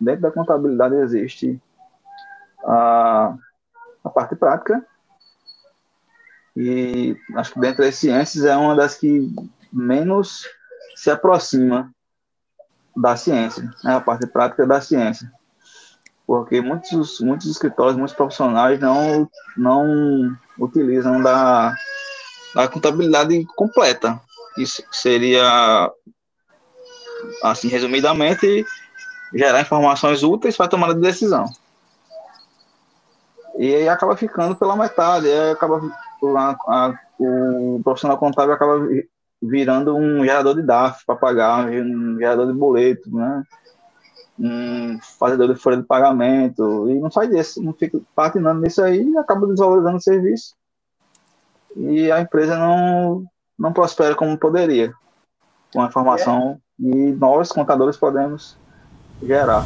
dentro da contabilidade existe a, a parte prática, e acho que dentro das ciências é uma das que menos se aproxima da ciência, né, a parte prática da ciência. Porque muitos, muitos escritórios, muitos profissionais não, não utilizam da, da contabilidade completa. Isso seria, assim, resumidamente, gerar informações úteis para tomada de decisão. E aí acaba ficando pela metade, aí acaba a, a, o profissional contábil acaba virando um gerador de DAF para pagar, um gerador de boleto, né? um fazedor de folha de pagamento, e não faz isso, não fica patinando nisso aí e acaba desvalorizando o serviço. E a empresa não, não prospera como poderia, com a informação é. que nós, contadores, podemos gerar.